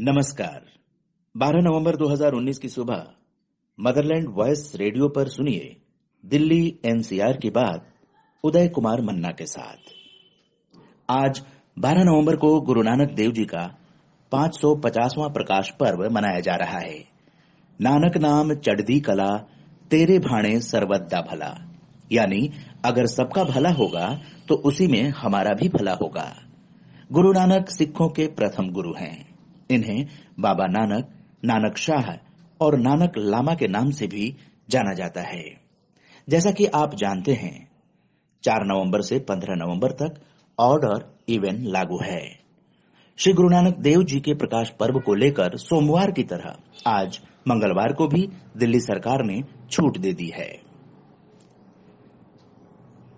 नमस्कार। 12 नवंबर 2019 की सुबह, मदरलैंड वॉइस रेडियो पर सुनिए दिल्ली एनसीआर की बात उदय कुमार मन्ना के साथ। आज 12 नवंबर को गुरु नानक देव जी का 550वां प्रकाश पर्व मनाया जा रहा है। नानक नाम चढ़दी कला, तेरे भाणे सर्वदा भला। यानी, अगर सबका भला होगा तो उसी में हमारा भी भला होगा। गुरु नानक सिखों के प्रथम गुरु हैं। इन्हें बाबा नानक नानक शाह और नानक लामा के नाम से भी जाना जाता है। जैसा कि आप जानते हैं, चार नवंबर से 15 नवंबर तक ऑर्डर इवेंट लागू है। श्री गुरु नानक देव जी के प्रकाश पर्व को लेकर सोमवार की तरह आज मंगलवार को भी दिल्ली सरकार ने छूट दे दी है।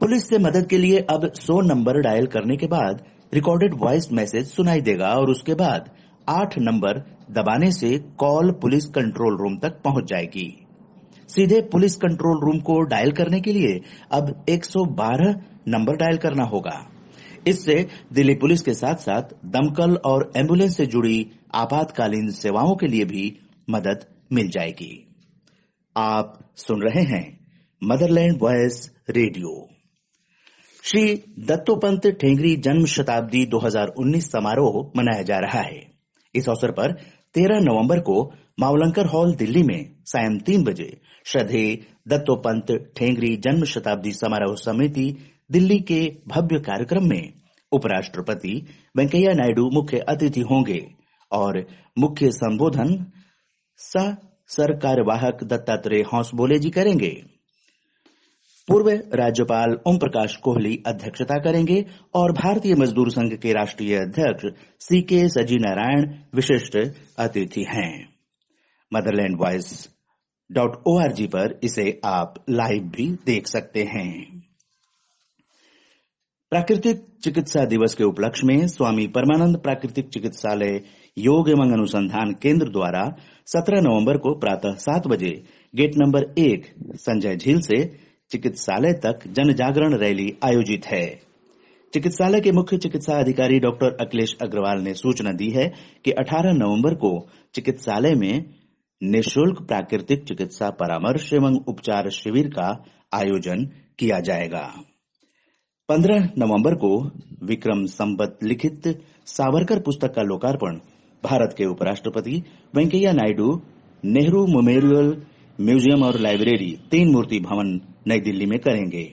पुलिस से मदद के लिए अब 100 नंबर डायल करने के बाद रिकॉर्डेड वॉइस मैसेज सुनाई देगा और उसके बाद आठ नंबर दबाने से कॉल पुलिस कंट्रोल रूम तक पहुँच जाएगी। सीधे पुलिस कंट्रोल रूम को डायल करने के लिए अब 112 नंबर डायल करना होगा। इससे दिल्ली पुलिस के साथ साथ दमकल और एंबुलेंस से जुड़ी आपातकालीन सेवाओं के लिए भी मदद मिल जाएगी। आप सुन रहे हैं motherland voice radio. Shri Dattopant Thengadi जन्म शताब्दी 2019 समारोह मनाया जा रहा है। इस अवसर पर 13 नवंबर को मावलंकर हॉल दिल्ली में सायं तीन बजे श्रद्धे दत्तोपंत ठेंगरी जन्म शताब्दी समारोह समिति दिल्ली के भव्य कार्यक्रम में उपराष्ट्रपति वेंकैया नायडू मुख्य अतिथि होंगे और मुख्य संबोधन सह सरकार्यवाहक दत्तात्रेय हौसबोले जी करेंगे। पूर्व राज्यपाल ओम प्रकाश कोहली अध्यक्षता करेंगे और भारतीय मजदूर संघ के राष्ट्रीय अध्यक्ष सी के सजी नारायण विशिष्ट अतिथि हैं। मदरलैंड वॉइस डॉट ओ पर इसे आप लाइव भी देख सकते हैं। प्राकृतिक चिकित्सा दिवस के उपलक्ष्य में स्वामी परमानंद प्राकृतिक चिकित्सालय योग एवं अनुसंधान केंद्र द्वारा 17 नवंबर को प्रातः सात बजे, गेट नंबर एक, संजय झील से चिकित्सालय तक जन जागरण रैली आयोजित है। चिकित्सालय के मुख्य चिकित्सा अधिकारी डॉक्टर अखिलेश अग्रवाल ने सूचना दी है कि 18 नवंबर को चिकित्सालय में निशुल्क प्राकृतिक चिकित्सा परामर्श एवं उपचार शिविर का आयोजन किया जाएगा। 15 नवंबर को विक्रम संबत लिखित सावरकर पुस्तक का लोकार्पण भारत के उपराष्ट्रपति वेंकैया नायडू, नेहरू मेमोरियल म्यूज़ियम और लाइब्रेरी, तीन मूर्ति भवन नई दिल्ली में करेंगे।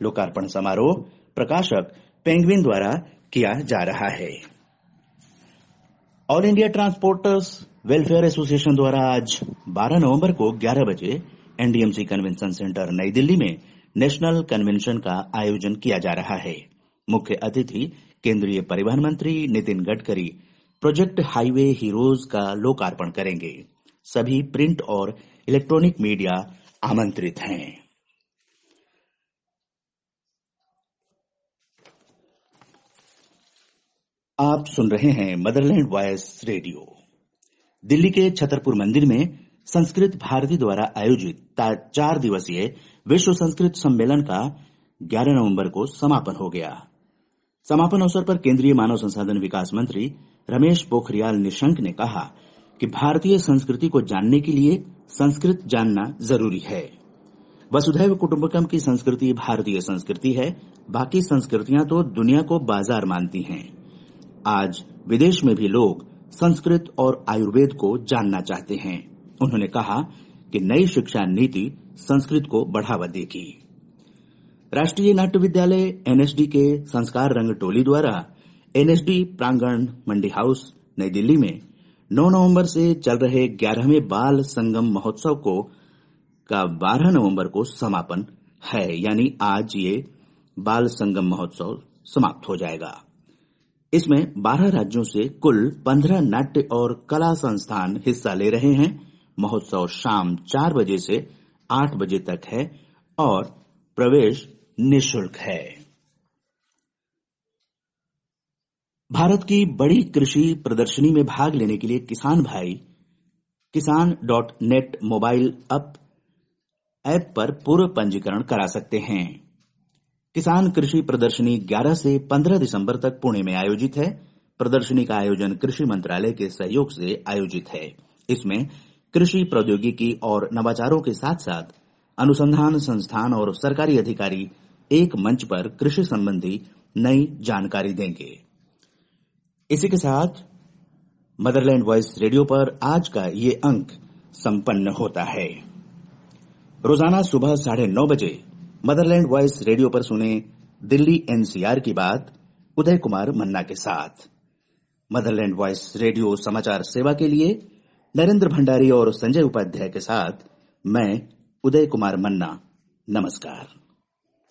लोकार्पण समारोह प्रकाशक पेंगविन द्वारा किया जा रहा है। All India transporters welfare association द्वारा आज 12 नवंबर को 11 बजे एनडीएमसी कन्वेंशन सेंटर नई दिल्ली में नेशनल कन्वेंशन का आयोजन किया जा रहा है। मुख्य अतिथि केंद्रीय परिवहन मंत्री Nitin Gadkari, project highway heroes का लोकार्पण करेंगे। सभी प्रिंट और इलेक्ट्रॉनिक मीडिया आमंत्रित हैं। आप सुन रहे हैं मदरलैंड वॉयस रेडियो। दिल्ली के छतरपुर मंदिर में संस्कृत भारती द्वारा आयोजित चार दिवसीय विश्व संस्कृत सम्मेलन का 11 नवंबर को समापन हो गया। समापन अवसर पर केंद्रीय मानव संसाधन विकास मंत्री रमेश पोखरियाल निशंक ने कहा कि भारतीय संस्कृति को जानने के लिए संस्कृत जानना ज़रूरी है। वसुधैव कुटुम्बकम की संस्कृति भारतीय संस्कृति है, बाकी संस्कृतियाँ तो दुनिया को बाज़ार मानती हैं। आज विदेश में भी लोग संस्कृत और आयुर्वेद को जानना चाहते हैं। उन्होंने कहा कि नई शिक्षा नीति संस्कृत को बढ़ावा देगी। राष्ट्रीय नाट्य विद्यालय एनएसडी के संस्कार रंग टोली द्वारा एनएसडी प्रांगण मंडी हाउस, नई दिल्ली में 9 नवंबर से चल रहे ग्यारहवें बाल संगम महोत्सव को का 12 नवंबर को समापन है। यानी आज ये बाल संगम महोत्सव समाप्त हो जाएगा। इसमें 12 राज्यों से कुल 15 नाट्य और कला संस्थान हिस्सा ले रहे हैं। महोत्सव शाम चार बजे से आठ बजे तक है और प्रवेश निशुल्क है। भारत की बड़ी कृषि प्रदर्शनी में भाग लेने के लिए किसान भाई, Kisan dot net mobile app app पर पूर्व पंजीकरण करा सकते हैं। किसान कृषि प्रदर्शनी 11 से 15 दिसंबर तक पुणे में आयोजित है। प्रदर्शनी का आयोजन कृषि मंत्रालय के सहयोग से आयोजित है। इसमें कृषि प्रौद्योगिकी और नवाचारों के साथ साथ अनुसंधान संस्थान और सरकारी अधिकारी एक मंच पर कृषि संबंधी नई जानकारी देंगे। इसी के साथ मदरलैंड वॉइस रेडियो पर आज का ये अंक संपन्न होता है। रोज़ाना सुबह साढ़े नौ बजे मदरलैंड वॉइस रेडियो पर सुने दिल्ली एनसीआर की बात उदय कुमार मन्ना के साथ। मदरलैंड वॉइस रेडियो समाचार सेवा के लिए नरेंद्र भंडारी और संजय उपाध्याय के साथ मैं उदय कुमार मन्ना। नमस्कार।